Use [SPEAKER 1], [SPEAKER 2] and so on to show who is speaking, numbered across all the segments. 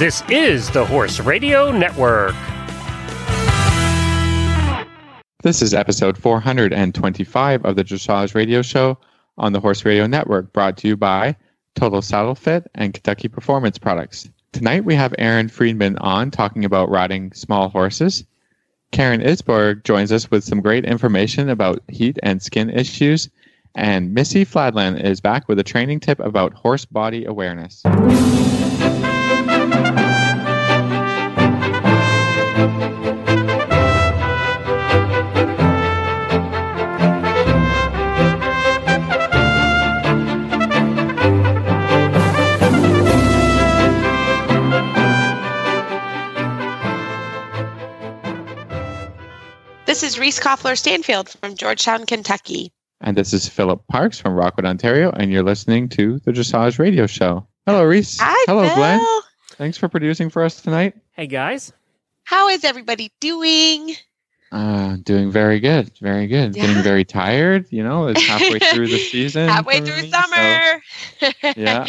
[SPEAKER 1] This is the Horse Radio Network.
[SPEAKER 2] This is episode 425 of the Dressage Radio Show on the Horse Radio Network, brought to you by Total Saddle Fit and Kentucky Performance Products. Tonight we have Erin Freeman on talking about riding small horses. Karen Isberg joins us with some great information about heat and skin issues. And Missy Fladland is back with a training tip about horse body awareness.
[SPEAKER 3] This is Reese Koffler Stanfield from Georgetown, Kentucky.
[SPEAKER 2] And this is Philip Parks from Rockwood, Ontario, and you're listening to the Dressage Radio Show. Hello, Reese.
[SPEAKER 3] Hi,
[SPEAKER 2] Hello,
[SPEAKER 3] Phil.
[SPEAKER 2] Glenn. Thanks for producing for us tonight.
[SPEAKER 1] Hey guys.
[SPEAKER 3] How is everybody doing?
[SPEAKER 2] Uh, doing very good, very good.
[SPEAKER 3] Yeah.
[SPEAKER 2] Getting very tired. You know, it's halfway through the season.
[SPEAKER 3] Halfway through
[SPEAKER 2] me, so,
[SPEAKER 3] summer.
[SPEAKER 2] yeah.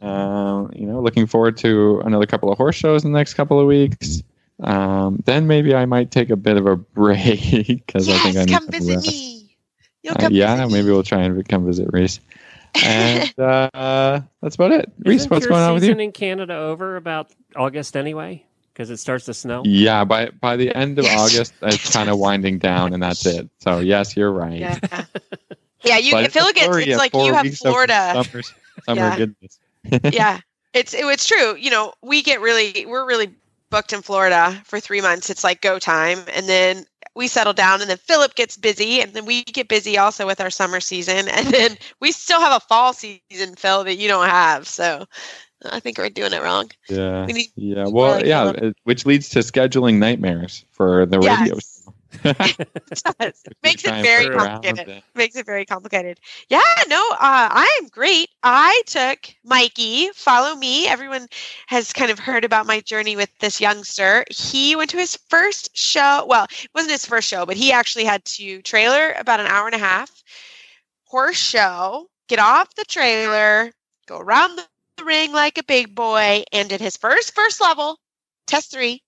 [SPEAKER 2] uh, you know, looking forward to another couple of horse shows in the next couple of weeks. Um, then maybe I might take a bit of a break because I think I
[SPEAKER 3] yes,
[SPEAKER 2] need
[SPEAKER 3] come
[SPEAKER 2] some
[SPEAKER 3] visit
[SPEAKER 2] rest.
[SPEAKER 3] me. You'll
[SPEAKER 2] Uh, yeah,
[SPEAKER 3] visit
[SPEAKER 2] maybe we'll try and come visit Reese. And uh, that's about it. Reese,
[SPEAKER 1] Isn't
[SPEAKER 2] what's going on with you?
[SPEAKER 1] season in Canada over about August anyway? Because it starts to snow.
[SPEAKER 2] Yeah, by by the end of
[SPEAKER 3] Yes.
[SPEAKER 2] August, it's kind of winding down, and that's it. So yes, you're right.
[SPEAKER 3] Yeah. yeah, you
[SPEAKER 2] But
[SPEAKER 3] I feel like it's,
[SPEAKER 2] Florida,
[SPEAKER 3] it's like you have Florida.
[SPEAKER 2] Summer, summer
[SPEAKER 3] Yeah.
[SPEAKER 2] goodness.
[SPEAKER 3] yeah. It's it, it's true. You know, we get really we're really booked in Florida for 3 months. It's like go time and then we settle down and then Philip gets busy and then we get busy also with our summer season and then we still have a fall season Phil that you don't have. So I think we're doing it wrong.
[SPEAKER 2] Yeah.
[SPEAKER 3] We need
[SPEAKER 2] Yeah. Well, yeah, it- which leads to scheduling nightmares for the
[SPEAKER 3] Yes.
[SPEAKER 2] radio show.
[SPEAKER 3] makes it very complicated.
[SPEAKER 2] it.
[SPEAKER 3] makes it very complicated. Yeah, no, uh, I am great. I took Mikey, follow me. Everyone has kind of heard about my journey with this youngster. He went to his first show. Well, it wasn't his first show, but he actually had to trailer about an hour and a half, horse show, get off the trailer, go around the the ring like a big boy, and did his first first level, test three,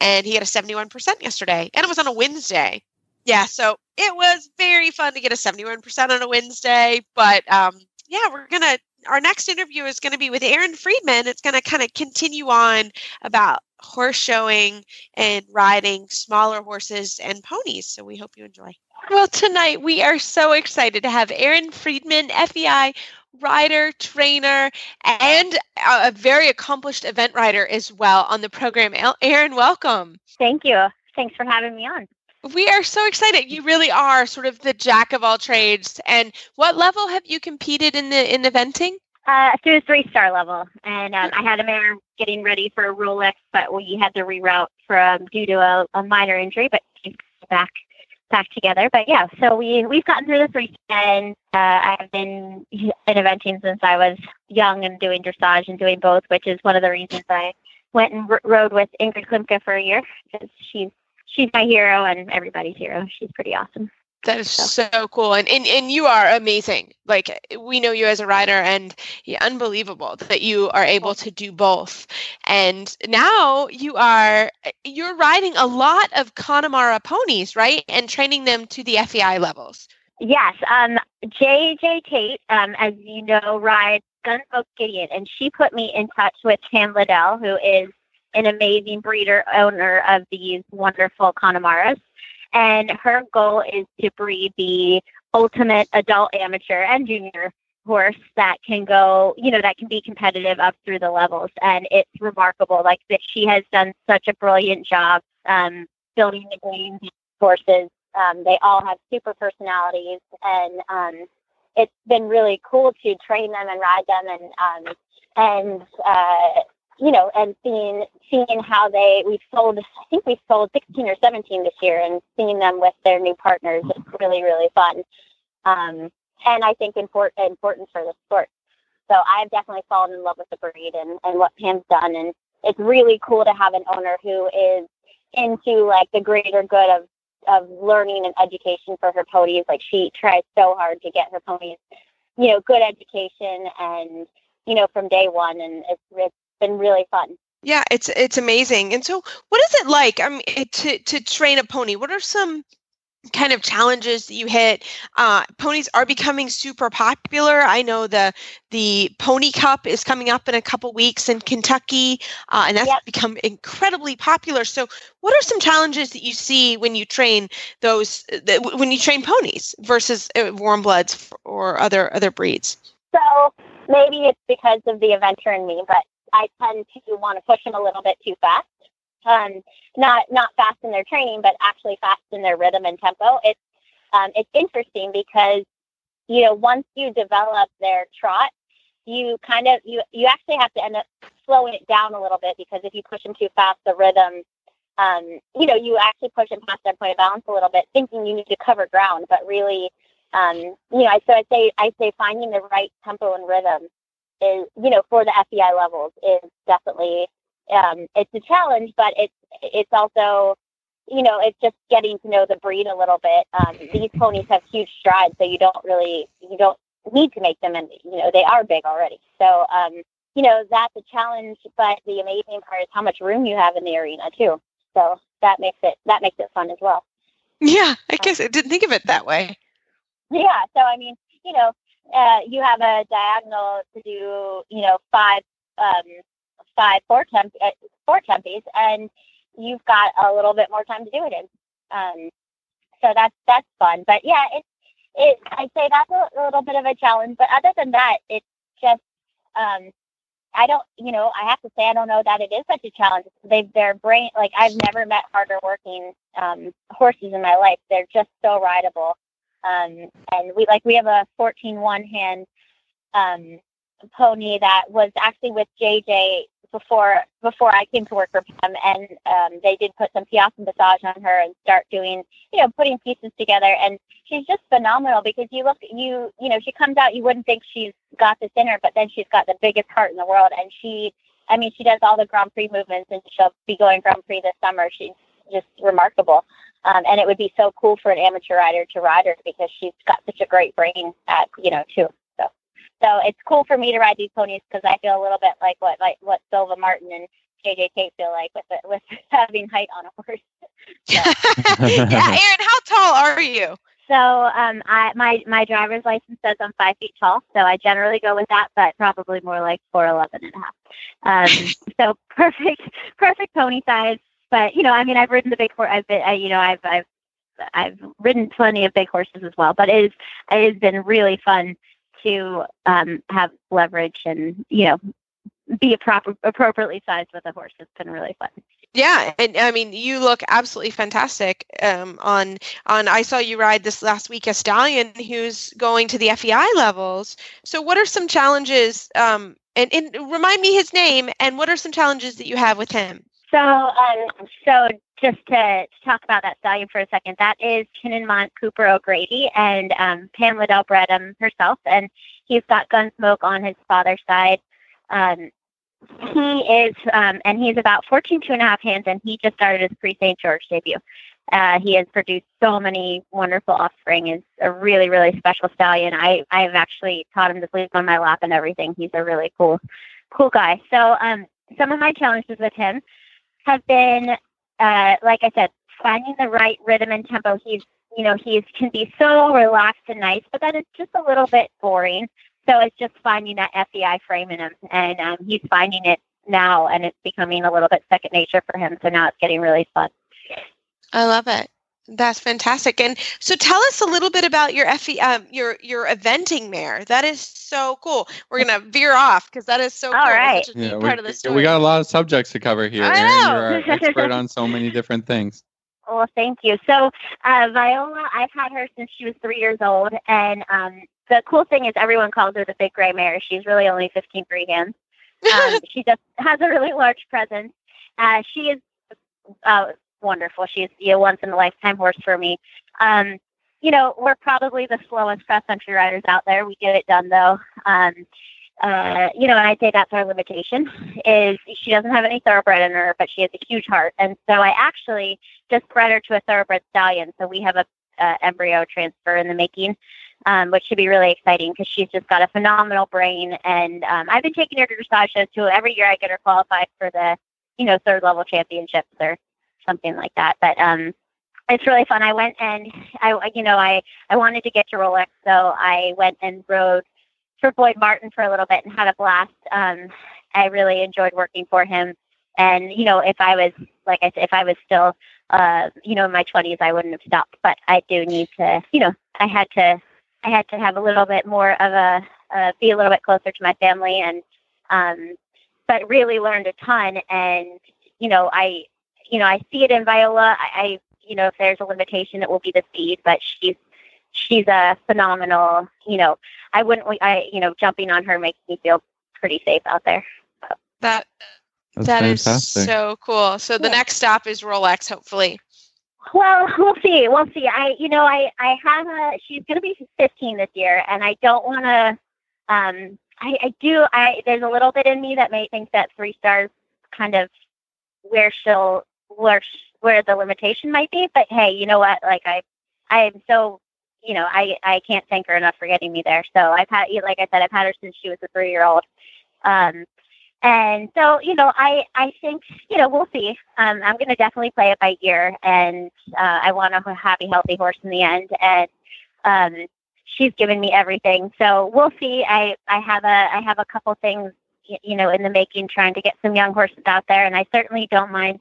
[SPEAKER 3] and he had a 71% yesterday, and it was on a Wednesday yeah, so it was very fun to get a 71% on a Wednesday. But um, yeah, we're going to, our next interview is going to be with Erin Freeman. It's going to kind of continue on about horse showing and riding smaller horses and ponies. So we hope you enjoy. Well, tonight we are so excited to have Erin Freeman, FEI rider, trainer, and a very accomplished event rider as well on the program. Erin, welcome.
[SPEAKER 4] Thank you. Thanks for having me on.
[SPEAKER 3] We are so excited. You really are sort of the jack of all trades. And what level have you competed in the in eventing?
[SPEAKER 4] Uh, through the three star level, and um, I had a mare getting ready for a Rolex, but we had to reroute from due to a, a minor injury, but back back together. But yeah, so we we've gotten through three, and uh, I've been in eventing since I was young and doing dressage and doing both, which is one of the reasons I went and r- rode with Ingrid Klimke for a year because she's she's my hero and everybody's hero. She's pretty awesome.
[SPEAKER 3] That is so cool. And, and and you are amazing. Like we know you as a rider and yeah, unbelievable that you are able to do both. And now you are you're riding a lot of Connemara ponies, right? And training them to the FEI levels.
[SPEAKER 4] Yes. Um, JJ Tate, um, as you know, rides Gunboat Gideon, and she put me in touch with Pam Liddell, who is an amazing breeder owner of these wonderful Connemara's. And her goal is to breed the ultimate adult amateur and junior horse that can go, you know, that can be competitive up through the levels. And it's remarkable. Like that she has done such a brilliant job um, building the game horses um, they all have super personalities, and um, it's been really cool to train them and ride them, and um, and uh, you know, and seeing seeing how they we've sold. I think we've sold 16 or 17 this year, and seeing them with their new partners, it's really really fun, um, and I think important important for the sport. So I've definitely fallen in love with the breed and and what Pam's done, and it's really cool to have an owner who is into like the greater good of of learning and education for her ponies. Like she tries so hard to get her ponies, you know, good education and you know from day one, and it's it's been really fun.
[SPEAKER 3] Yeah, it's it's amazing. And so, what is it like? I mean, to to train a pony. What are some kind of challenges that you hit? Uh, ponies are becoming super popular. I know the the Pony Cup is coming up in a couple weeks in Kentucky, uh, and that's
[SPEAKER 4] Yep.
[SPEAKER 3] become incredibly popular. So, what are some challenges that you see when you train those th- when you train ponies versus uh, warm bloods or other other breeds?
[SPEAKER 4] So maybe it's because of the eventer in me, but I tend to want to push them a little bit too fast. Um, not not fast in their training, but actually fast in their rhythm and tempo. It's um, it's interesting because you know once you develop their trot, you kind of you you actually have to end up slowing it down a little bit because if you push them too fast, the rhythm. Um, you know, you actually push them past their point of balance a little bit, thinking you need to cover ground, but really, um, you know, so I say I say finding the right tempo and rhythm is, you know, for the FEI levels is definitely um, it's a challenge, but it's it's also, you know, it's just getting to know the breed a little bit. Um, these ponies have huge strides, so you don't really you don't need to make them, and you know, they are big already. So, um, you know, that's a challenge, but the amazing part is how much room you have in the arena too. So that makes it that makes it fun as well.
[SPEAKER 3] Yeah, I guess I didn't think of it that way.
[SPEAKER 4] Yeah. So I mean, you know, uh, you have a diagonal to do, you know, five, um, five four temp, uh, four tempies, and you've got a little bit more time to do it in. Um, so that's that's fun. But yeah, it's it. I'd say that's a, a little bit of a challenge. But other than that, it's just um, I don't, you know, I have to say I don't know that it is such a challenge. They, their brain, like I've never met harder working um, horses in my life. They're just so rideable. Um, and we like we have a 14 one hand um, pony that was actually with JJ before before I came to work for them, and um, they did put some piaffe passage on her and start doing you know putting pieces together, and she's just phenomenal because you look you you know she comes out you wouldn't think she's got this in her, but then she's got the biggest heart in the world, and she I mean she does all the Grand Prix movements, and she'll be going Grand Prix this summer. She's just remarkable. Um, and it would be so cool for an amateur rider to ride her because she's got such a great brain at you know too. So, so it's cool for me to ride these ponies because I feel a little bit like what like what Silva Martin and JJ Tate feel like with it, with having height on a horse.
[SPEAKER 3] yeah, Erin, how tall are you?
[SPEAKER 4] So um, I my my driver's license says I'm five feet tall, so I generally go with that, but probably more like four eleven and a half. Um, so perfect perfect pony size. But you know, I mean, I've ridden the big horse. I've been, I, you know, I've I've I've ridden plenty of big horses as well. But it is it has been really fun to um, have leverage and you know be a proper appropriately sized with a horse. It's been really fun.
[SPEAKER 3] Yeah, and I mean, you look absolutely fantastic. Um, on on, I saw you ride this last week a stallion who's going to the FEI levels. So, what are some challenges? Um, and, and remind me his name. And what are some challenges that you have with him?
[SPEAKER 4] So, um, so just to, talk about that stallion for a second, that is Kinnenmont Cooper O'Grady, and um, Pam Liddell bred him herself, and he's got Gunsmoke on his father's side. Um, he is, um, and he's about 14 two and a half hands, and he just started his Prix St. Georges debut. Uh, he has produced so many wonderful offspring. is a really, really special stallion. I, I've actually taught him to sleep on my lap and everything. He's a really cool, cool guy. So, um, some of my challenges with him have been, uh, like I said, finding the right rhythm and tempo. He's, you know, he's can be so relaxed and nice, but then it's just a little bit boring. So it's just finding that FEI frame in him, and um, he's finding it now, and it's becoming a little bit second nature for him. So now it's getting really fun.
[SPEAKER 3] I love it. That's fantastic. And so, tell us a little bit about your FE, um, your your eventing mare. That is so cool. We're gonna veer off because that is so
[SPEAKER 4] All
[SPEAKER 3] cool.
[SPEAKER 4] right.
[SPEAKER 3] Such a
[SPEAKER 2] Yeah, we,
[SPEAKER 3] part of the story.
[SPEAKER 2] we got a lot of subjects to cover here.
[SPEAKER 3] I
[SPEAKER 2] Erin,
[SPEAKER 3] know.
[SPEAKER 2] you're our expert on so many different things.
[SPEAKER 4] Well, thank you. So, uh, Viola, I've had her since she was three years old, and um, the cool thing is everyone calls her the big gray mare. She's really only 15 free hands. Um, she just has a really large presence. Uh, she is uh, wonderful. She's a once in a lifetime horse for me. Um, you know, we're probably the slowest cross country riders out there. We get it done though. Um, uh, you know, and I say that's our limitation is she doesn't have any thoroughbred in her, but she has a huge heart. And so I actually just bred her to a thoroughbred stallion. So we have a, a embryo transfer in the making, um, which should be really exciting because she's just got a phenomenal brain. And um, I've been taking her to dressage shows too. Every year I get her qualified for the you know, third level championships or something like that. But um, it's really fun. I went and I, you know, I I wanted to get to Rolex, so I went and rode for Boyd Martin for a little bit and had a blast. Um, I really enjoyed working for him. And you know, if I was like I said, if I was still, uh, you know, in my twenties, I wouldn't have stopped. But I do need to, you know, I had to, I had to have a little bit more of a, uh, be a little bit closer to my family, and um, but really learned a ton. And you know, I, you know, I see it in Viola. I, I you know, if there's a limitation, it will be the speed. But she's she's a phenomenal. You know, I wouldn't. I you know, jumping on her makes me feel pretty safe out there.
[SPEAKER 3] That
[SPEAKER 2] That's
[SPEAKER 3] that is so cool. So the
[SPEAKER 4] Yeah.
[SPEAKER 3] next stop is Rolex, hopefully.
[SPEAKER 4] Well, we'll see. We'll see. I, you know, I, I have a. She's going to be 15 this year, and I don't want to. Um, I, I do. I there's a little bit in me that may think that three stars kind of where she'll where where the limitation might be. But hey, you know what? Like I, I am so. You know, I I can't thank her enough for getting me there. So I've had, like I said, I've had her since she was a three year old. Um, and so, you know, I, I think, you know, we'll see. Um, I'm going to definitely play it by ear, and uh, I want a happy, healthy horse in the end. And um, she's given me everything, so we'll see. I, I have a, I have a couple things, you know, in the making, trying to get some young horses out there, and I certainly don't mind.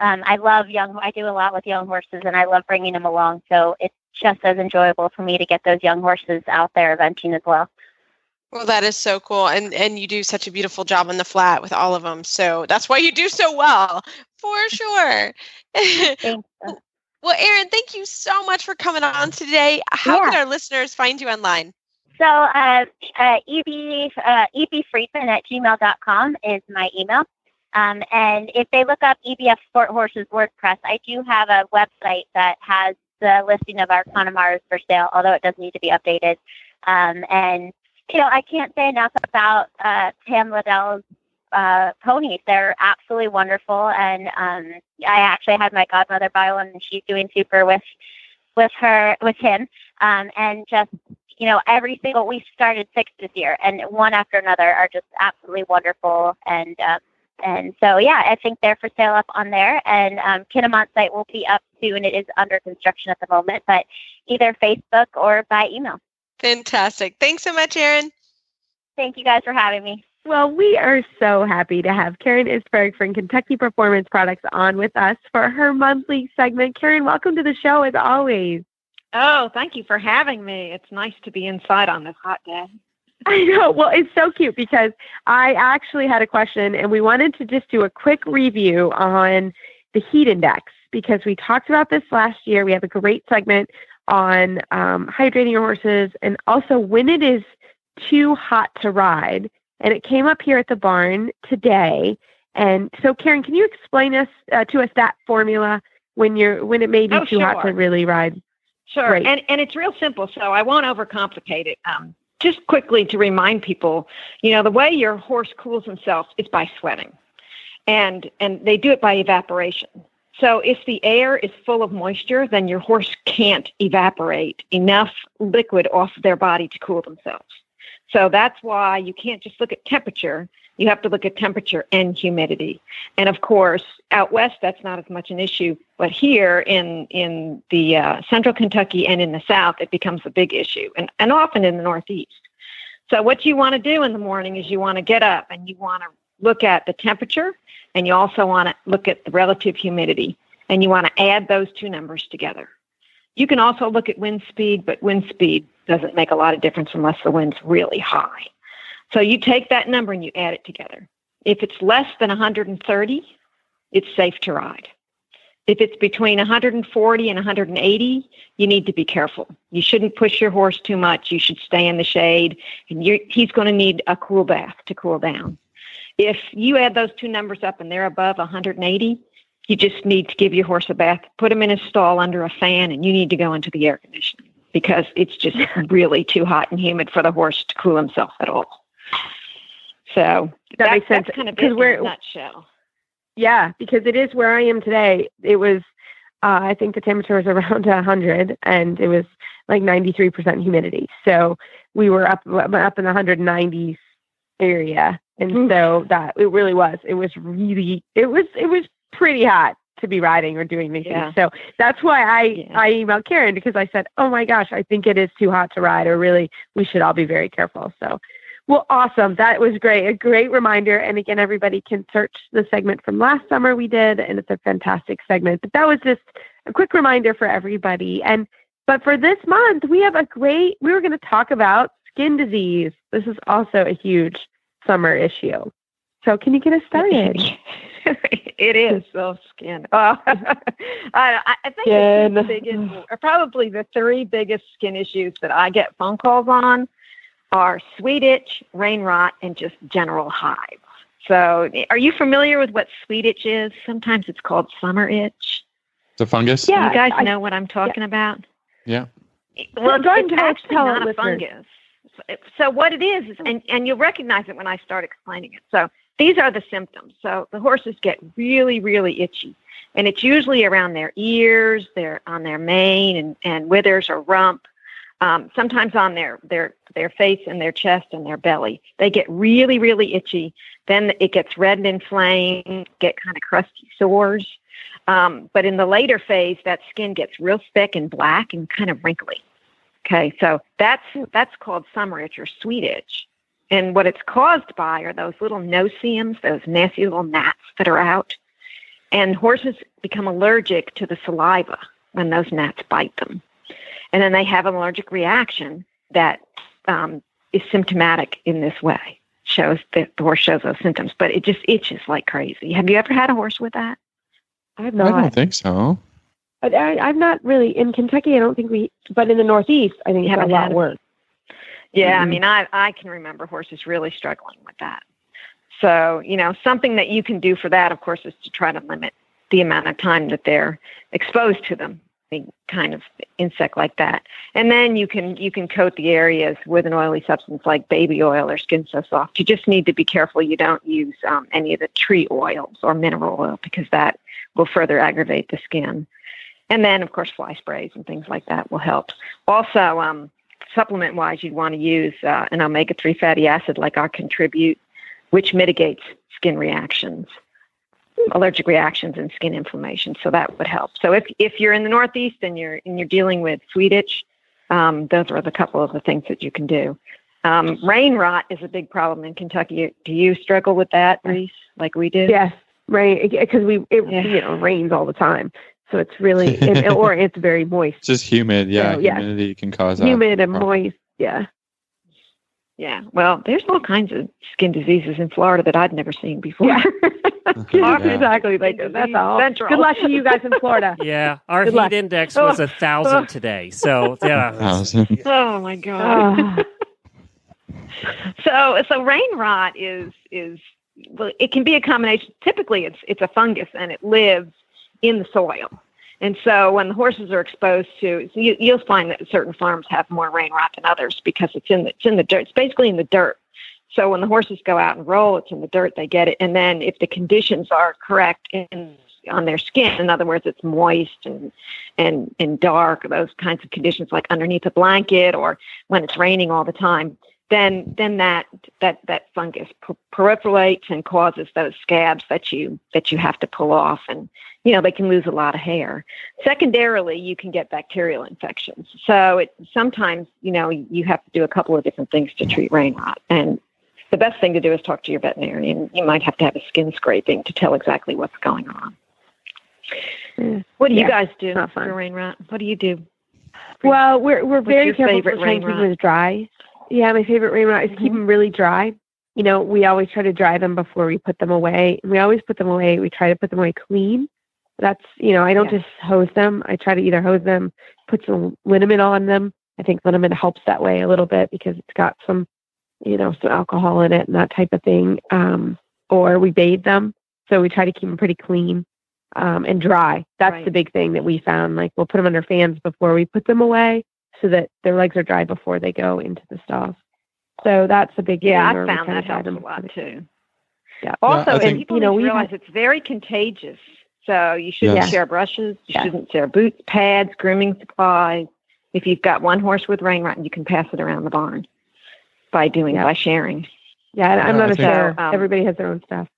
[SPEAKER 4] Um, I love young. I do a lot with young horses, and I love bringing them along. So it's just as enjoyable for me to get those young horses out there eventing as well.
[SPEAKER 3] Well, that is so cool, and and you do such a beautiful job on the flat with all of them. So that's why you do so well, for sure. Well, Erin, thank you so much for coming on today. How
[SPEAKER 4] Yeah.
[SPEAKER 3] can our listeners find you online?
[SPEAKER 4] So, uh, uh, EB, uh, ebfriedman at gmail.com is my email. Um, and if they look up EBF Sport Horses WordPress, I do have a website that has the listing of our Connemaras for sale, although it does need to be updated. Um, and, you know, I can't say enough about uh, Pam Liddell's uh, ponies. They're absolutely wonderful. And um, I actually had my godmother buy one, and she's doing super with with her with him. Um, and just you know, every single we started six this year, and one after another are just absolutely wonderful. And um, and so yeah, I think they're for sale up on there, and um, Kinnamont site will be up soon. It is under construction at the moment, but either Facebook or by email.
[SPEAKER 3] Fantastic. Thanks so much, Erin.
[SPEAKER 4] Thank you guys for having me.
[SPEAKER 5] Well, we are so happy to have Karen Isberg from Kentucky Performance Products on with us for her monthly segment. Karen, welcome to the show as always.
[SPEAKER 6] Oh, thank you for having me. It's nice to be inside on this hot day.
[SPEAKER 5] I know. Well, it's so cute because I actually had a question and we wanted to just do a quick review on the heat index because we talked about this last year. We have a great segment on um, hydrating your horses and also when it is too hot to ride. And it came up here at the barn today. And so, Karen, can you explain us uh, to us that formula when you're when it may be
[SPEAKER 6] Oh,
[SPEAKER 5] too hot to really ride?
[SPEAKER 6] Sure.
[SPEAKER 5] Great.
[SPEAKER 6] And and it's real simple, so I won't overcomplicate it. Um, just quickly to remind people, you know, the way your horse cools himself is by sweating. And and they do it by evaporation. So if the air is full of moisture, then your horse can't evaporate enough liquid off their body to cool themselves. So that's why you can't just look at temperature. You have to look at temperature and humidity. And of course, out west, that's not as much an issue. But here in in the uh, central Kentucky and in the south, it becomes a big issue, and, and often in the northeast. So what you want to do in the morning is you want to get up and you want to look at the temperature, and you also want to look at the relative humidity, and you want to add those two numbers together. You can also look at wind speed, but wind speed doesn't make a lot of difference unless the wind's really high. So you take that number and you add it together. If it's less than 130, it's safe to ride. If it's between 140 and 180, you need to be careful. You shouldn't push your horse too much. You should stay in the shade, and you he's going to need a cool bath to cool down. If you add those two numbers up and they're above 180, you just need to give your horse a bath, put him in his stall under a fan, and you need to go into the air conditioning because it's just really too hot and humid for the horse to cool himself at all. So
[SPEAKER 5] That makes sense,
[SPEAKER 6] That's kind of it in
[SPEAKER 5] we're-
[SPEAKER 6] a nutshell.
[SPEAKER 5] Yeah, because it is where I am today. It was, uh, I think the temperature was around 100 and it was like 93% humidity. So we were up up in the 190s area. And
[SPEAKER 6] Oof.
[SPEAKER 5] so that it really was. It was really it was it was pretty hot to be riding or doing these
[SPEAKER 6] Yeah.
[SPEAKER 5] things. So that's why I
[SPEAKER 6] Yeah.
[SPEAKER 5] I emailed Karen because I said, "Oh my gosh, I think it is too hot to ride, or really we should all be very careful." So, well, awesome. That was great. A great reminder. And again, everybody can search the segment from last summer we did, and it's a fantastic segment. But that was just a quick reminder for everybody. And but for this month, we have a great. We were going to talk about skin disease. This is also a huge summer issue. So, can you get us started?
[SPEAKER 6] it is so skin. Uh, I, I think
[SPEAKER 5] Skin.
[SPEAKER 6] the biggest, or probably the three biggest skin issues that I get phone calls on are sweet itch, rain rot, and just general hives. So, are you familiar with what sweet itch is? Sometimes it's called summer itch.
[SPEAKER 2] It's a fungus?
[SPEAKER 5] Yeah.
[SPEAKER 6] you guys
[SPEAKER 5] I-
[SPEAKER 6] know what I'm talking about?
[SPEAKER 2] Yeah.
[SPEAKER 6] Well,
[SPEAKER 5] Go ahead
[SPEAKER 6] it's
[SPEAKER 5] and tell-
[SPEAKER 6] actually not a fungus. So, so what it is, is and, and you'll recognize it when I start explaining it. So these are the symptoms. So the horses get really, really itchy. And it's usually around their ears, their on their mane and, and withers or rump. Um, sometimes on their, their their face and their chest and their belly. They get really, really itchy. Then it gets red and inflamed, get kind of crusty sores. Um, but in the later phase, that skin gets real thick and black and kind of wrinkly. Okay, so that's that's called summer itch or sweet itch. And what it's caused by are those little no-see-ums, those nasty little gnats that are out. And horses become allergic to the saliva when those gnats bite them. And then they have an allergic reaction that um, is symptomatic in this way. Shows that the horse shows those symptoms, but it just itches like crazy. Have you ever had a horse with that?
[SPEAKER 5] I have not.
[SPEAKER 2] I don't think so.
[SPEAKER 5] But I, I'm not really in Kentucky. I don't think we. But in the Northeast, I think
[SPEAKER 6] You
[SPEAKER 5] it's a lot worse.
[SPEAKER 6] Yeah, I
[SPEAKER 5] Mhm.
[SPEAKER 6] mean, I I can remember horses really struggling with that. So you know, something that you can do for that, of course, is to try to limit the amount of time that they're exposed to them, the kind of insect like that. And then you can you can coat the areas with an oily substance like baby oil or Skin So Soft. You just need to be careful you don't use um, any of the tree oils or mineral oil because that will further aggravate the skin. And then, of course, fly sprays and things like that will help. Also, um, supplement wise, you'd want to use uh, an omega 3 fatty acid like our Contribute, which mitigates skin reactions, allergic reactions, and skin inflammation. So that would help. So if, if you're in the Northeast and you're, and you're dealing with sweet itch, um, those are the couple of the things that you can do. Um, rain rot is a big problem in Kentucky. Do you struggle with that, Reese, like we do?
[SPEAKER 5] Yes, rain because we it
[SPEAKER 6] Yeah.
[SPEAKER 5] you know rains all the time, so it's really it, or it's very moist,
[SPEAKER 2] It's just humid. Yeah.
[SPEAKER 5] So, yeah.
[SPEAKER 2] Humidity can cause
[SPEAKER 5] humid and
[SPEAKER 2] problem.
[SPEAKER 5] moist. Yeah.
[SPEAKER 6] Yeah. Well, there's all kinds of skin diseases in Florida that I'd never seen before.
[SPEAKER 5] Yeah.
[SPEAKER 2] Yeah.
[SPEAKER 5] exactly. Like that's all.
[SPEAKER 6] Central.
[SPEAKER 5] Good luck to you guys in Florida.
[SPEAKER 1] Yeah, our
[SPEAKER 5] Good
[SPEAKER 1] heat
[SPEAKER 5] luck.
[SPEAKER 1] index was a thousand today. So yeah,
[SPEAKER 2] Thousand.
[SPEAKER 6] Oh my god.
[SPEAKER 5] Ah,
[SPEAKER 6] So so rain rot is is well, it can be a combination. Typically, it's it's a fungus and it lives in the soil. And so when the horses are exposed to, you, you'll find that certain farms have more rain rot than others because it's in the it's in the dirt. It's basically in the dirt. So when the horses go out and roll, it's in the dirt. They get it, and then if the conditions are correct in on their skin, in other words, it's moist and and and dark, those kinds of conditions, like underneath a blanket or when it's raining all the time, then then that that that fungus per- proliferates and causes those scabs that you that you have to pull off, and you know they can lose a lot of hair. Secondarily, you can get bacterial infections. So it sometimes you know you have to do a couple of different things to treat rain rot, and the best thing to do is talk to your veterinarian. You might have to have a skin scraping to tell exactly what's going on.
[SPEAKER 5] Yeah.
[SPEAKER 6] What do you guys do for rain rot? What do you do?
[SPEAKER 5] well, we're we're
[SPEAKER 6] What's
[SPEAKER 5] very careful for trying
[SPEAKER 6] rain
[SPEAKER 5] to keep
[SPEAKER 6] rot?
[SPEAKER 5] them as dry. Yeah, my favorite rain rot is keep
[SPEAKER 6] Mhm.
[SPEAKER 5] them really dry. You know, we always try to dry them before we put them away. We always put them away. We try to put them away clean. That's you know, I don't
[SPEAKER 6] Yeah.
[SPEAKER 5] just hose them. I try to either hose them, put some liniment on them. I think liniment helps that way a little bit because it's got some, you know, some alcohol in it and that type of thing. Um, or we bathe them, so we try to keep them pretty clean um, and dry. That's
[SPEAKER 6] Right.
[SPEAKER 5] the big thing that we found. Like we'll put them under fans before we put them away, so that their legs are dry before they go into the stalls. So that's a big
[SPEAKER 6] Yeah. I found that
[SPEAKER 5] dry
[SPEAKER 6] helps a lot too.
[SPEAKER 5] Yeah.
[SPEAKER 6] Also,
[SPEAKER 2] I
[SPEAKER 6] and
[SPEAKER 2] think-
[SPEAKER 6] people
[SPEAKER 5] You know, we've
[SPEAKER 6] realize it's very contagious. So you shouldn't
[SPEAKER 2] Yes.
[SPEAKER 6] share brushes. You
[SPEAKER 5] Yeah.
[SPEAKER 6] shouldn't share boots, pads, grooming supplies. If you've got one horse with rain rot, you can pass it around the barn by doing
[SPEAKER 5] Yeah.
[SPEAKER 6] by sharing.
[SPEAKER 5] Yeah, and I'm not
[SPEAKER 2] I
[SPEAKER 5] a
[SPEAKER 2] think-
[SPEAKER 5] share.
[SPEAKER 6] So, um,
[SPEAKER 5] Everybody has their own stuff.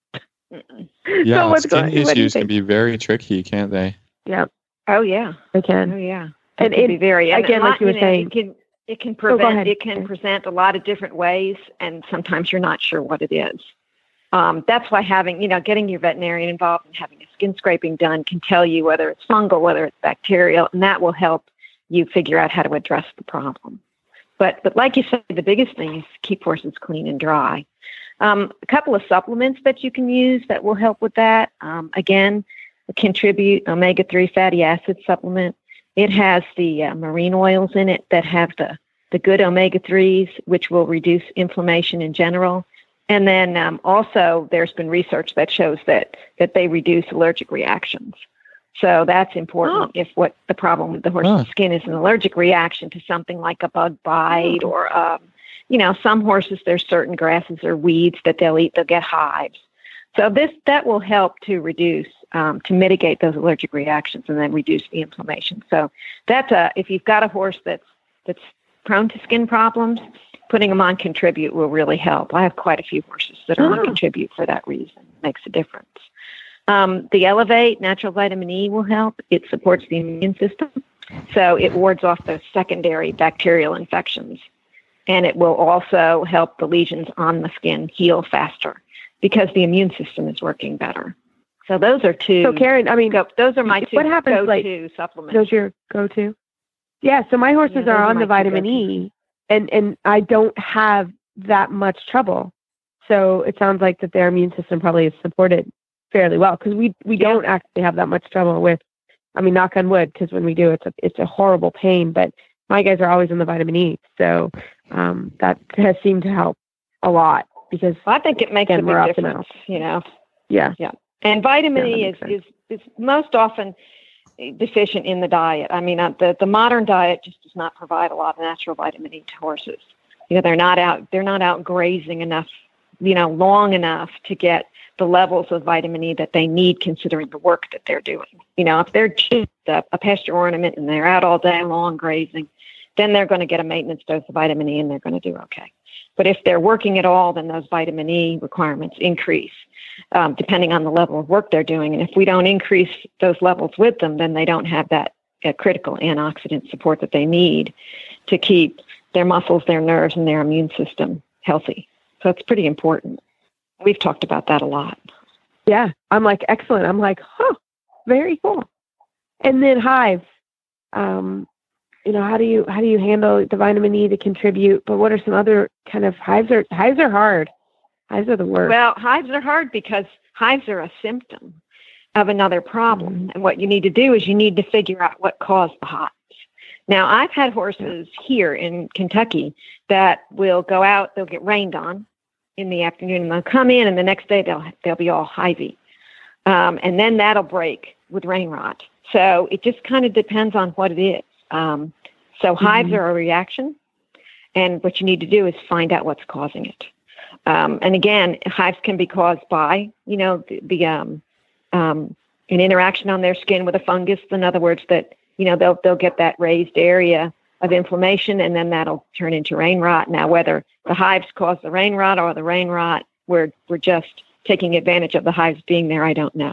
[SPEAKER 2] Yeah,
[SPEAKER 5] so what's
[SPEAKER 2] skin
[SPEAKER 5] going? What do you
[SPEAKER 2] issues can be very tricky, can't they?
[SPEAKER 5] Yeah,
[SPEAKER 6] Oh yeah.
[SPEAKER 5] they can.
[SPEAKER 6] Oh yeah.
[SPEAKER 5] And
[SPEAKER 6] it can be very
[SPEAKER 5] again, like you were saying-
[SPEAKER 6] it can it can
[SPEAKER 5] Oh,
[SPEAKER 6] prevent
[SPEAKER 5] ahead.
[SPEAKER 6] it can present a lot of different ways, and sometimes you're not sure what it is. Um, that's why having you know getting your veterinarian involved and having a skin scraping done can tell you whether it's fungal, whether it's bacterial, and that will help you figure out how to address the problem. But but like you said, the biggest thing is keep horses clean and dry. Um, a couple of supplements that you can use that will help with that. Um, again, contribute omega three fatty acid supplement. It has the uh, marine oils in it that have the the good omega threes, which will reduce inflammation in general. And then um, also, there's been research that shows that that they reduce allergic reactions. So that's important if what the problem with the horse's
[SPEAKER 2] Huh.
[SPEAKER 6] skin is an allergic reaction to something like a bug bite or, um, you know, some horses there's certain grasses or weeds that they'll eat, they'll get hives. So this that will help to reduce um, to mitigate those allergic reactions and then reduce the inflammation. So that's a if you've got a horse that's that's prone to skin problems, putting them on contribute will really help. I have quite a few horses that are
[SPEAKER 5] Oh.
[SPEAKER 6] on contribute for that reason. It Makes a difference. Um, the Elevate natural vitamin E will help. It supports the immune system, so it wards off those secondary bacterial infections, and it will also help the lesions on the skin heal faster because the immune system is working better. So those are two.
[SPEAKER 5] So Karen, I mean,
[SPEAKER 6] go, those are my two
[SPEAKER 5] what happens,
[SPEAKER 6] go-to
[SPEAKER 5] like,
[SPEAKER 6] supplements.
[SPEAKER 5] those your go-to? Yeah. So my horses
[SPEAKER 6] those
[SPEAKER 5] are
[SPEAKER 6] are
[SPEAKER 5] on the vitamin. E, and and I don't have that much trouble. So it sounds like that their immune system probably is supported fairly well because we we
[SPEAKER 6] Yeah.
[SPEAKER 5] don't actually have that much trouble with. I mean, knock on wood, because when we do, it's a it's a horrible pain. But my guys are always on the vitamin E, so um, that has seemed to help a lot because
[SPEAKER 6] Well, I think it makes
[SPEAKER 5] Again,
[SPEAKER 6] a big difference. You know,
[SPEAKER 5] Yeah.
[SPEAKER 6] yeah, And vitamin
[SPEAKER 5] Yeah,
[SPEAKER 6] E is, is is most often deficient in the diet. I mean, the the modern diet just does not provide a lot of natural vitamin E to horses. You know, they're not out they're not out grazing enough, you know, long enough to get the levels of vitamin E that they need considering the work that they're doing. You know, if they're just a, a pasture ornament and they're out all day long grazing, then they're going to get a maintenance dose of vitamin E and they're going to do okay. But if they're working at all, then those vitamin E requirements increase um, depending on the level of work they're doing. And if we don't increase those levels with them, then they don't have that uh, critical antioxidant support that they need to keep their muscles, their nerves, and their immune system healthy. So it's pretty important. We've talked about that a lot.
[SPEAKER 5] yeah. I'm like excellent. I'm like, huh, very cool. And then hives. Um, you know, how do you how do you handle the vitamin E to contribute? But what are some other kind of hives are hives are hard. Hives are the worst.
[SPEAKER 6] Well, hives are hard because hives are a symptom of another problem. And what you need to do is you need to figure out what caused the hives. Now, I've had horses here in Kentucky that will go out, they'll get rained on in the afternoon, and they'll come in, and the next day they'll they'll be all hivey, um, and then that'll break with rain rot. So it just kind of depends on what it is. Um, so hives
[SPEAKER 5] Mhm.
[SPEAKER 6] are a reaction, and what you need to do is find out what's causing it. Um, and again, hives can be caused by, you know, the, the um, um, an interaction on their skin with a fungus. In other words, that you know they'll they'll get that raised area of inflammation, and then that'll turn into rain rot. Now, whether the hives cause the rain rot or the rain rot, we're we're just taking advantage of the hives being there. I don't know.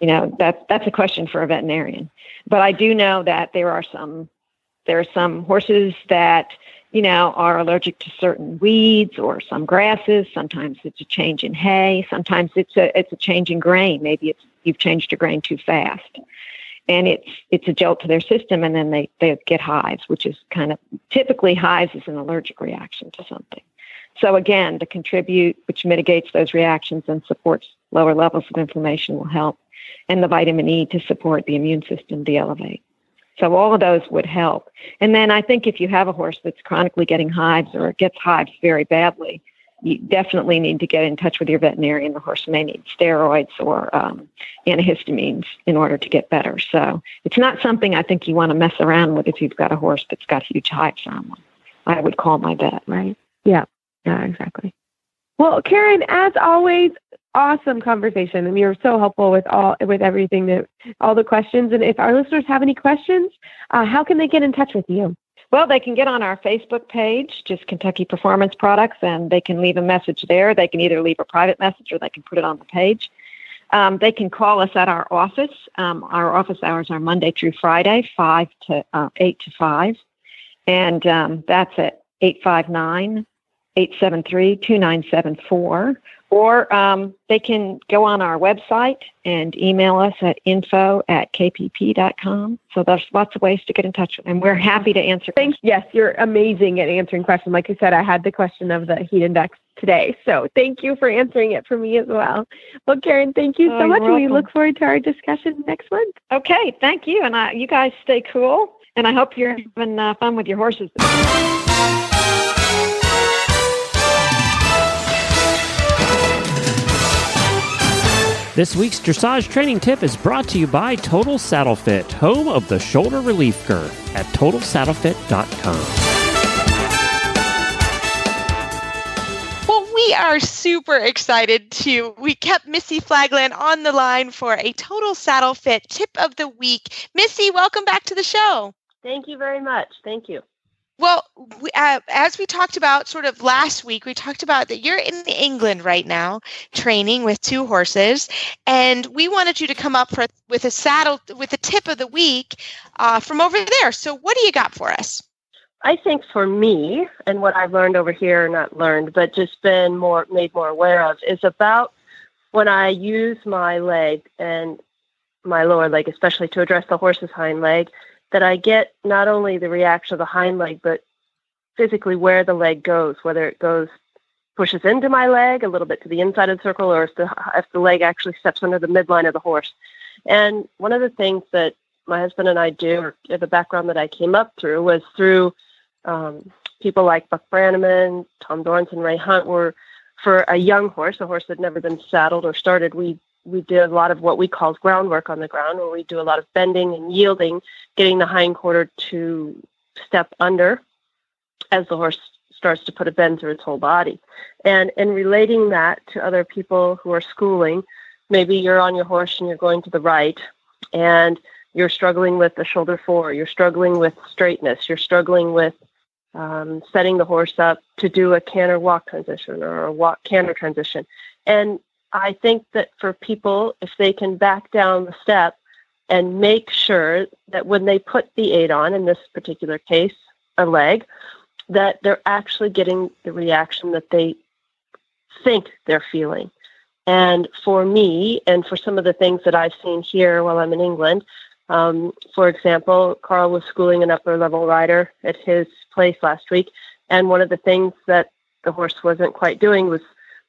[SPEAKER 6] You know, that's that's a question for a veterinarian. But I do know that there are some there are some horses that you know, are allergic to certain weeds or some grasses. Sometimes it's a change in hay. Sometimes it's a it's a change in grain. Maybe it's you've changed your grain too fast, and it's it's a jolt to their system, and then they they get hives, which is kind of typically hives is an allergic reaction to something. So again, to contribute, which mitigates those reactions and supports lower levels of inflammation, will help, and the vitamin E to support the immune system, the elevate. So all of those would help. And then I think if you have a horse that's chronically getting hives or it gets hives very badly, you definitely need to get in touch with your veterinarian. The horse may need steroids or um, antihistamines in order to get better. So it's not something I think you want to mess around with if you've got a horse that's got huge hives on them. I would call my vet.
[SPEAKER 5] right? Yeah, yeah, exactly. Well, Karen, as always, awesome conversation, and you're so helpful with all with everything that all the questions. And if our listeners have any questions, uh, how can they get in touch with you?
[SPEAKER 6] Well, they can get on our Facebook page, just Kentucky Performance Products, and they can leave a message there. They can either leave a private message or they can put it on the page. Um, they can call us at our office. Um, our office hours are Monday through Friday, 5 to uh, 8 to 5. And um, that's at 859 873 2974 or um, they can go on our website and email us at info at kpp.com. So there's lots of ways to get in touch, and we're happy to answer.
[SPEAKER 5] Thanks. Yes, you're amazing at answering questions. Like I said, I had the question of the heat index today. So thank you for answering it for me as well. Well, Karen, thank you so
[SPEAKER 6] Oh,
[SPEAKER 5] much.
[SPEAKER 6] you're
[SPEAKER 5] We look forward to our discussion next month.
[SPEAKER 6] Okay, thank you, and uh, you guys stay cool. And I hope you're having uh, fun with your horses.
[SPEAKER 1] This week's dressage training tip is brought to you by Total Saddle Fit, home of the shoulder relief girth at totalsaddlefit.com.
[SPEAKER 3] Well, we are super excited to. We kept Missy Fladland on the line for a total saddle fit tip of the week. Missy, welcome back to the show.
[SPEAKER 7] Thank you very much. Thank you.
[SPEAKER 3] Well, we, uh, as we talked about sort of last week, we talked about that you're in England right now training with two horses, and we wanted you to come up for, with a saddle with a tip of the week uh, from over there. So, what do you got for us?
[SPEAKER 7] I think for me, and what I've learned over here, not learned, but just been more made more aware of, is about when I use my leg and my lower leg, especially to address the horse's hind leg, that I get not only the reaction of the hind leg, but physically where the leg goes, whether it goes pushes into my leg a little bit to the inside of the circle, or if the if the leg actually steps under the midline of the horse. And one of the things that my husband and I do, or the background that I came up through, was through um, people like Buck Brannaman, Tom Dorrance, and Ray Hunt were for a young horse, a horse that had never been saddled or started. We we did a lot of what we call groundwork on the ground, where we do a lot of bending and yielding, getting the hind quarter to step under as the horse starts to put a bend through its whole body. And in relating that to other people who are schooling, maybe you're on your horse and you're going to the right and you're struggling with the shoulder fore, you're struggling with straightness, you're struggling with um, setting the horse up to do a canter walk transition or a walk canter transition. And I think that for people, if they can back down the step and make sure that when they put the aid on, in this particular case, a leg, that they're actually getting the reaction that they think they're feeling. And for me, and for some of the things that I've seen here while I'm in England, um, for example, Carl was schooling an upper level rider at his place last week, and one of the things that the horse wasn't quite doing was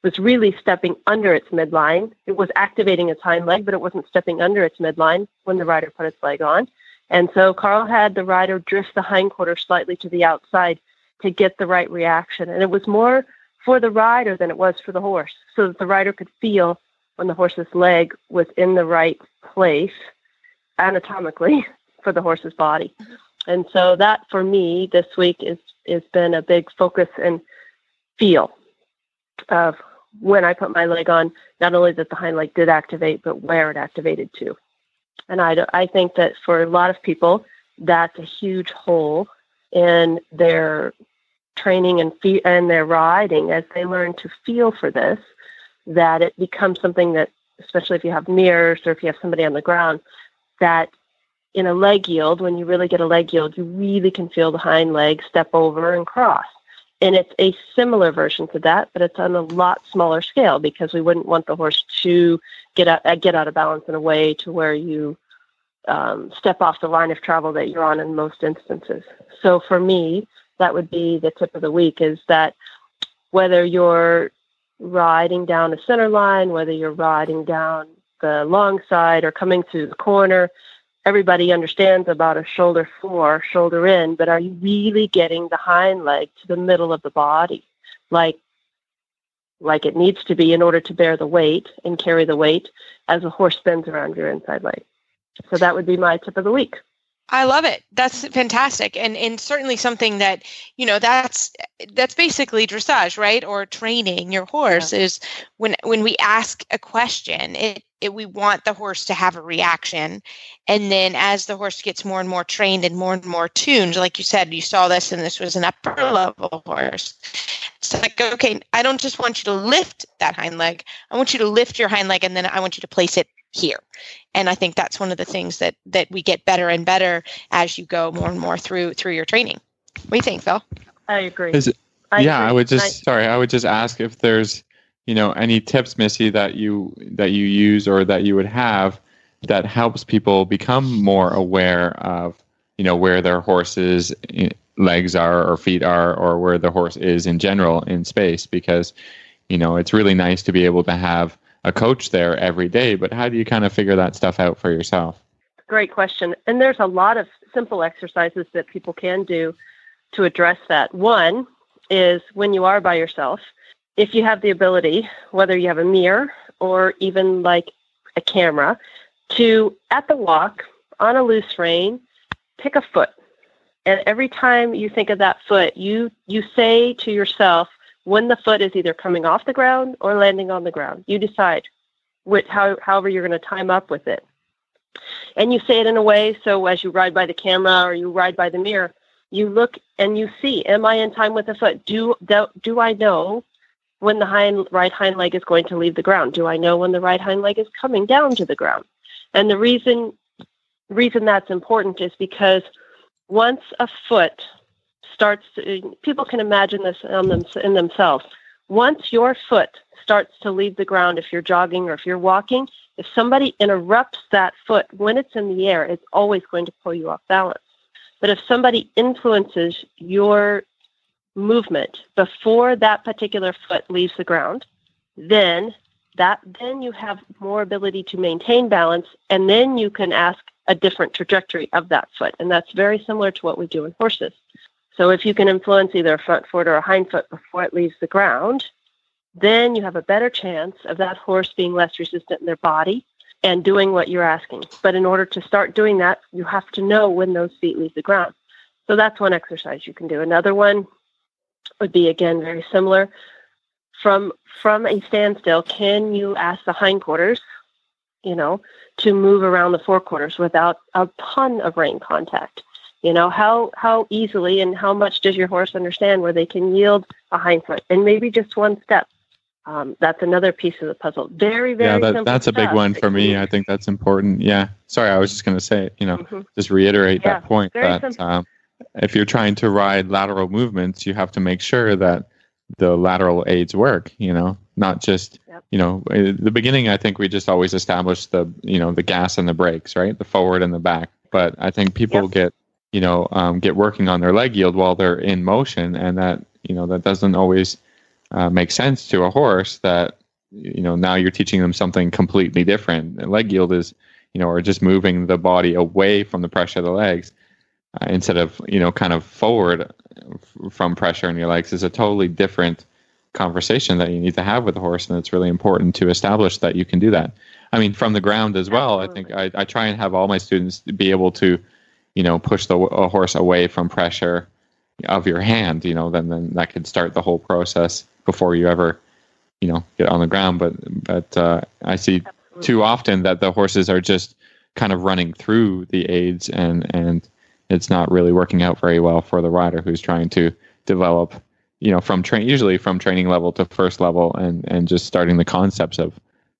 [SPEAKER 7] was really stepping under its midline. It was activating its hind leg, but it wasn't stepping under its midline when the rider put its leg on. And so Carl had the rider drift the hindquarter slightly to the outside to get the right reaction. And it was more for the rider than it was for the horse, so that the rider could feel when the horse's leg was in the right place anatomically for the horse's body. And so that for me this week is has been a big focus and feel of when I put my leg on, not only that the hind leg did activate, but where it activated to. And I, I think that for a lot of people, that's a huge hole in their training and fe- and their riding as they learn to feel for this, that it becomes something that, especially if you have mirrors or if you have somebody on the ground, that in a leg yield, when you really get a leg yield, you really can feel the hind leg step over and cross. And it's a similar version to that, but it's on a lot smaller scale because we wouldn't want the horse to get out, uh, get out of balance in a way to where you um, step off the line of travel that you're on in most instances. So for me, that would be the tip of the week is that whether you're riding down the center line, whether you're riding down the long side or coming through the corner, everybody understands about a shoulder fore, shoulder in, but are you really getting the hind leg to the middle of the body like like it needs to be in order to bear the weight and carry the weight as a horse bends around your inside leg. So that would be my tip of the week.
[SPEAKER 3] I love it. That's fantastic, and and certainly something that you know that's that's basically dressage, right? Or training your horse is when when we ask a question, it
[SPEAKER 8] it, we want the horse to have a reaction. And then as the horse gets more and more trained and more and more tuned, like you said, you saw this and this was an upper level horse. It's like, okay, I don't just want you to lift that hind leg. I want you to lift your hind leg and then I want you to place it here. And I think that's one of the things that that we get better and better as you go more and more through through your training. What do you think, Phil?
[SPEAKER 7] I agree.
[SPEAKER 2] Is it,
[SPEAKER 7] I
[SPEAKER 2] yeah,
[SPEAKER 7] agree.
[SPEAKER 2] I would just
[SPEAKER 7] I-
[SPEAKER 2] sorry, I would just ask if there's you know any tips, Missy, that you that you use or that you would have that helps people become more aware of you know where their horse's eh, legs are or feet are or where the horse is in general in space because you know it's really nice to be able to have a coach there every day but how do you kind of figure that stuff out for yourself
[SPEAKER 7] Great question. And there's a lot of simple exercises that people can do to address that. One is when you are by yourself, if you have the ability, whether you have a mirror or even like a camera, to at the walk on a loose rein, pick a foot. And every time you think of that foot, you you say to yourself when the foot is either coming off the ground or landing on the ground. You decide which, how, however you're going to time up with it and you say it in a way so as you ride by the camera or you ride by the mirror you look and you see am i in time with the foot do do, do i know when the hind right hind leg is going to leave the ground. Do i know when the right hind leg is coming down to the ground? And the reason reason that's important is because once a foot starts to, people can imagine this them, in themselves. Once your foot starts to leave the ground if you're jogging or if you're walking if somebody interrupts that foot when it's in the air, it's always going to pull you off balance. But if somebody influences your movement before that particular foot leaves the ground, then that then you have more ability to maintain balance and then you can ask a different trajectory of that foot. And that's very similar to what we do in horses. So if you can influence either a front foot or a hind foot before it leaves the ground, then you have a better chance of that horse being less resistant in their body and doing what you're asking. But in order to start doing that, you have to know when those feet leave the ground. So that's one exercise you can do. Another one would be again very similar. From from a standstill, can you ask the hindquarters, you know, to move around the forequarters without a ton of rein contact? You know, how how easily and how much does your horse understand where they can yield a hind foot and maybe just one step? Um, that's another piece of the puzzle. Very, very
[SPEAKER 2] yeah that, that's a big one for me i think that's important yeah sorry i was just going to say you know
[SPEAKER 7] Mhm.
[SPEAKER 2] just reiterate
[SPEAKER 7] Yeah,
[SPEAKER 2] that point
[SPEAKER 7] very
[SPEAKER 2] that um, if you're trying to ride lateral movements you have to make sure that the lateral aids work you know not just
[SPEAKER 7] Yep.
[SPEAKER 2] you know the beginning i think we just always establish the you know the gas and the brakes right the forward and the back but i think people
[SPEAKER 7] Yep.
[SPEAKER 2] get you know um, get working on their leg yield while they're in motion and that you know that doesn't always uh, make sense to a horse that you know now you're teaching them something completely different And leg yield is you know or just moving the body away from the pressure of the legs uh, instead of you know kind of forward f- from pressure in your legs is a totally different conversation that you need to have with the horse and it's really important to establish that you can do that. I mean from the ground as well i think I, I try and have all my students be able to you know push the a horse away from pressure of your hand you know then then that could start the whole process before you ever you know get on the ground. But but uh, i see too often that the horses are just kind of running through the aids and and it's not really working out very well for the rider who's trying to develop you know from train usually from training level to first level and and just starting the concepts of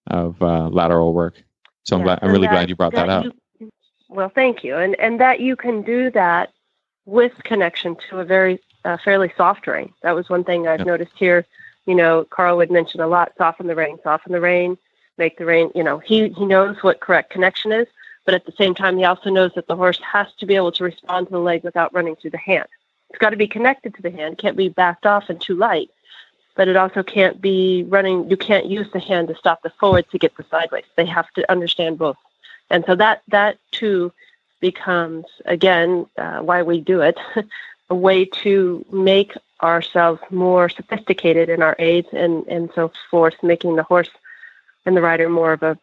[SPEAKER 2] of uh, lateral work. So I'm, glad, I'm really glad you brought that, up.
[SPEAKER 7] you- well, thank you, and and that you can do that with connection to a very uh, fairly soft rein. That was one thing I've noticed here. You know, Carl would mention a lot: soften the rein, soften the rein make the rein You know, he he knows what correct connection is, but at the same time, he also knows that the horse has to be able to respond to the leg without running through the hand. It's got to be connected to the hand; can't be backed off and too light. But it also can't be running. You can't use the hand to stop the forward to get the sideways. They have to understand both. And so that that too becomes again uh, why we do it, a way to make ourselves more sophisticated in our aids and and so forth, making the horse and the rider more of a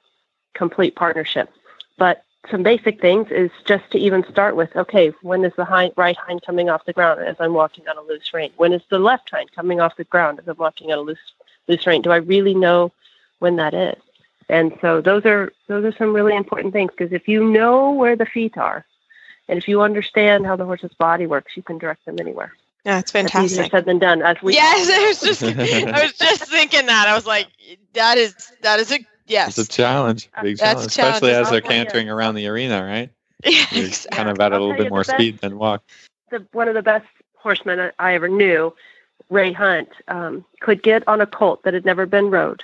[SPEAKER 7] complete partnership. But some basic things is just to even start with. Okay, when is the hind, right hind coming off the ground as I'm walking on a loose rein? When is the left hind coming off the ground as I'm walking on a loose loose rein? Do I really know when that is? And so those are those are some really important things because if you know where the feet are, and if you understand how the horse's body works, you can direct them anywhere.
[SPEAKER 8] Yeah, it's
[SPEAKER 7] That's easier
[SPEAKER 8] fantastic.
[SPEAKER 7] said than done. As we
[SPEAKER 8] Yes, I was just I was just thinking that. I was like, that is that is a yes.
[SPEAKER 2] It's a challenge, big
[SPEAKER 8] That's
[SPEAKER 2] challenge, especially as they're
[SPEAKER 7] tell you.
[SPEAKER 2] cantering around the arena, right?
[SPEAKER 8] Yeah, exactly.
[SPEAKER 2] kind of at a little bit more
[SPEAKER 7] best-
[SPEAKER 2] speed than walk.
[SPEAKER 7] the, one of the best horsemen I- I ever knew, Ray Hunt, um, could get on a colt that had never been rode,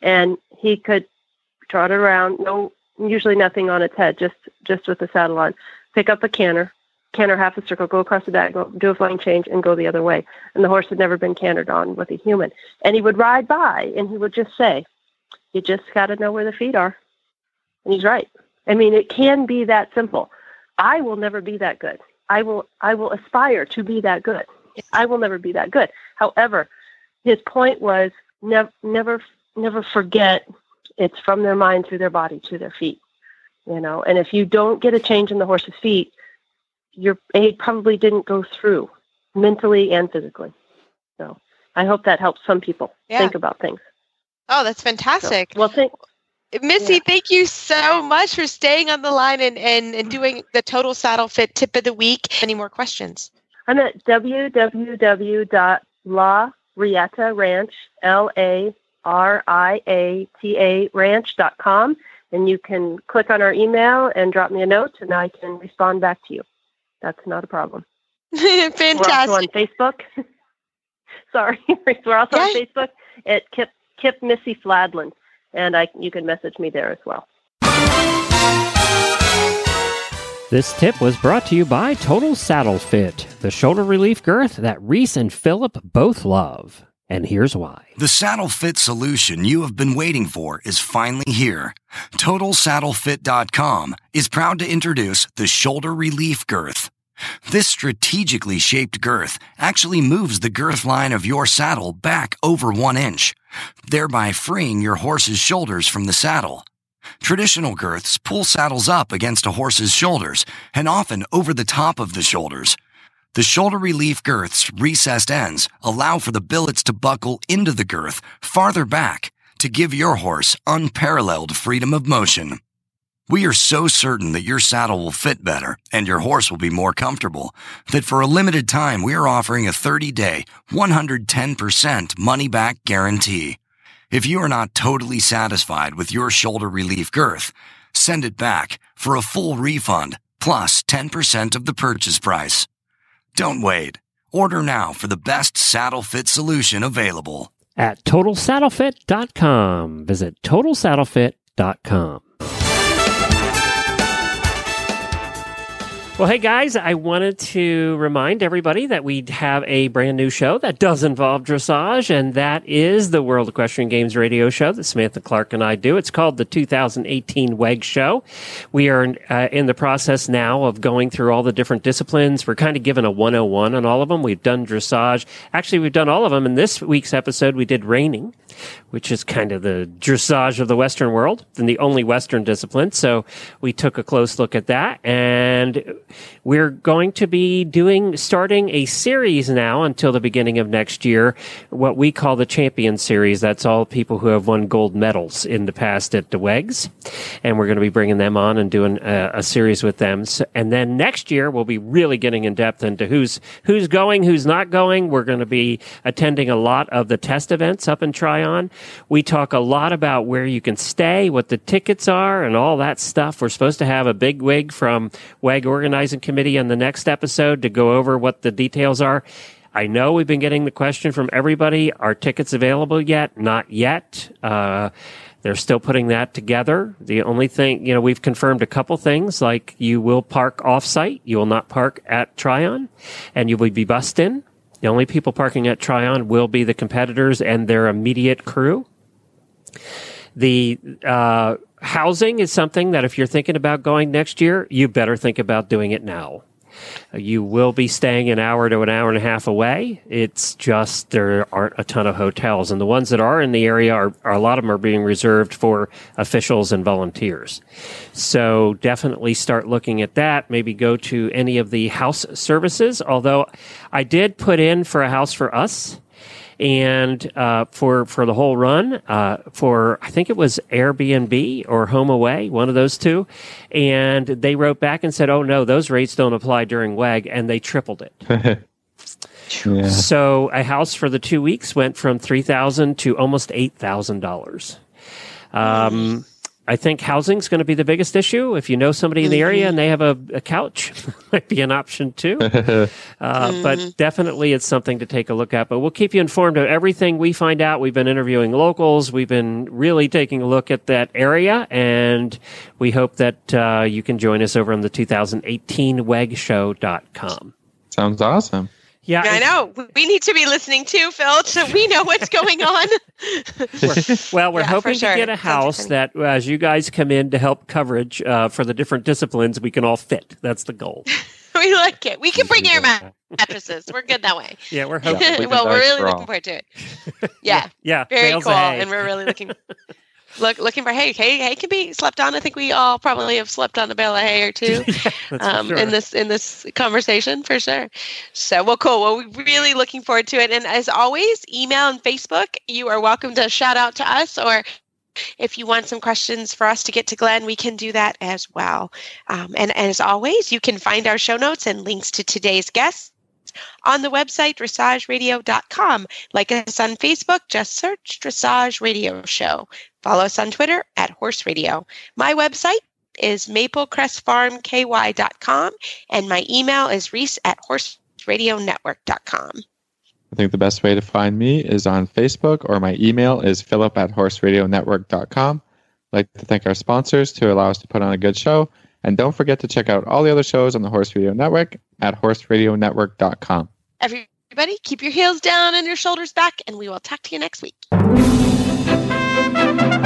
[SPEAKER 7] and he could trot it around. No, usually nothing on its head, just just with the saddle on. Pick up a canter, canter half a circle, go across the back, go do a flying change, and go the other way. And the horse had never been cantered on with a human. And he would ride by, and he would just say, "You just got to know where the feet are." And he's right. I mean, it can be that simple. I will never be that good. I will I will aspire to be that good. I will never be that good. However, his point was never never never forget it's from their mind through their body to their feet. You know, and if you don't get a change in the horse's feet, your aid probably didn't go through mentally and physically. So I hope that helps some people
[SPEAKER 8] Yeah.
[SPEAKER 7] think about things.
[SPEAKER 8] Oh, that's
[SPEAKER 7] So,
[SPEAKER 8] fantastic.
[SPEAKER 7] well, think
[SPEAKER 8] Missy,
[SPEAKER 7] Yeah.
[SPEAKER 8] thank you so much for staying on the line and, and, and doing the total saddle fit tip of the week. Any more questions?
[SPEAKER 7] I'm at www.la Ranch, L A R I A T A Ranch.com, and you can click on our email and drop me a note, and I can respond back to you. That's not a problem. Fantastic. We're also on Facebook. Sorry, we're also on Facebook at Kip Kip Missy Fladland, and I you can message me there as well.
[SPEAKER 1] This tip was brought to you by Total Saddle Fit, the shoulder relief girth that Reese and Philip both love. And here's why.
[SPEAKER 9] The saddle fit solution you have been waiting for is finally here. TotalSaddleFit.com is proud to introduce the Shoulder Relief Girth. This strategically shaped girth actually moves the girth line of your saddle back over one inch, thereby freeing your horse's shoulders from the saddle. Traditional girths pull saddles up against a horse's shoulders and often over the top of the shoulders. The shoulder relief girth's recessed ends allow for the billets to buckle into the girth farther back to give your horse unparalleled freedom of motion. We are so certain that your saddle will fit better and your horse will be more comfortable that for a limited time we are offering a 30 day, 110% money back guarantee. If you are not totally satisfied with your shoulder relief girth, send it back for a full refund plus 10% of the purchase price. Don't wait. Order now for the best saddle fit solution available.
[SPEAKER 1] At TotalSaddleFit.com. Visit TotalSaddleFit.com. Well, hey guys, I wanted to remind everybody that we have a brand new show that does involve dressage, and that is the World Equestrian Games radio show that Samantha Clark and I do. It's called the 2018 WEG Show. We are uh, in the process now of going through all the different disciplines. We're kind of given a 101 on all of them. We've done dressage. Actually, we've done all of them. In this week's episode, we did reining which is kind of the dressage of the Western world and the only Western discipline. So we took a close look at that and we're going to be doing, starting a series now until the beginning of next year, what we call the Champion Series. That's all people who have won gold medals in the past at the WEGs. And we're going to be bringing them on and doing a, a series with them. So, and then next year, we'll be really getting in depth into who's, who's going, who's not going. We're going to be attending a lot of the test events up in Tryon. We talk a lot about where you can stay, what the tickets are, and all that stuff. We're supposed to have a big wig from WEG Organizing Committee on the next episode to go over what the details are. I know we've been getting the question from everybody are tickets available yet? Not yet. Uh, they're still putting that together. The only thing, you know, we've confirmed a couple things like you will park off site, you will not park at Tryon, and you will be bussed in. The only people parking at Tryon will be the competitors and their immediate crew. The uh, housing is something that if you're thinking about going next year, you better think about doing it now. You will be staying an hour to an hour and a half away. It's just there aren't a ton of hotels, and the ones that are in the area are, are a lot of them are being reserved for officials and volunteers. So definitely start looking at that. Maybe go to any of the house services. Although I did put in for a house for us, and uh, for for the whole run, uh, for I think it was Airbnb or Home Away, one of those two, and they wrote back and said, "Oh no, those rates don't apply during WEG," and they tripled it.
[SPEAKER 2] yeah.
[SPEAKER 1] So a house for the two weeks went from three thousand to almost eight thousand dollars. Um, I think housing is going to be the biggest issue. If you know somebody in the area and they have a, a couch, might be an option too. Uh, But definitely, it's something to take a look at. But we'll keep you informed of everything we find out. We've been interviewing locals. We've been really taking a look at that area, and we hope that uh, you can join us over on the 2018 wegshow.com.
[SPEAKER 2] Sounds awesome.
[SPEAKER 1] Yeah,
[SPEAKER 3] I know. We need to be listening too, Phil, so we know what's going on.
[SPEAKER 1] Well, we're
[SPEAKER 3] Yeah,
[SPEAKER 1] hoping
[SPEAKER 3] sure.
[SPEAKER 1] to get a house that, as you guys come in to help coverage uh, for the different disciplines, we can all fit. That's the goal.
[SPEAKER 3] we like it. We can bring air mat- mattresses. We're good that way.
[SPEAKER 1] Yeah, we're
[SPEAKER 2] Yeah, we
[SPEAKER 3] well, we're really
[SPEAKER 2] for
[SPEAKER 3] looking forward to it. Yeah,
[SPEAKER 1] Yeah,
[SPEAKER 3] very
[SPEAKER 1] bales
[SPEAKER 3] cool. And we're really looking look looking for hay. Hay hay can be slept on. I think we all probably have slept on a bale of hay or two.
[SPEAKER 1] For
[SPEAKER 3] um,
[SPEAKER 1] sure.
[SPEAKER 3] in this in this conversation for sure. So well, cool. Well, we're really looking forward to it. And as always, email and Facebook. You are welcome to shout out to us, or if you want some questions for us to get to Glenn, we can do that as well. Um, and as always, you can find our show notes and links to today's guests on the website dressageradio.com. Like us on Facebook, just search Dressage Radio Show. Follow us on Twitter at Horse Radio. My website is maplecrestfarmky.com and my email is reese at horseradionetwork.com.
[SPEAKER 2] I think the best way to find me is on Facebook or my email is philip at horseradionetwork.com. I'd like to thank our sponsors to allow us to put on a good show. And don't forget to check out all the other shows on the Horse Radio Network at horseradionetwork.com.
[SPEAKER 3] Everybody, keep your heels down and your shoulders back, and we will talk to you next week. Thank you.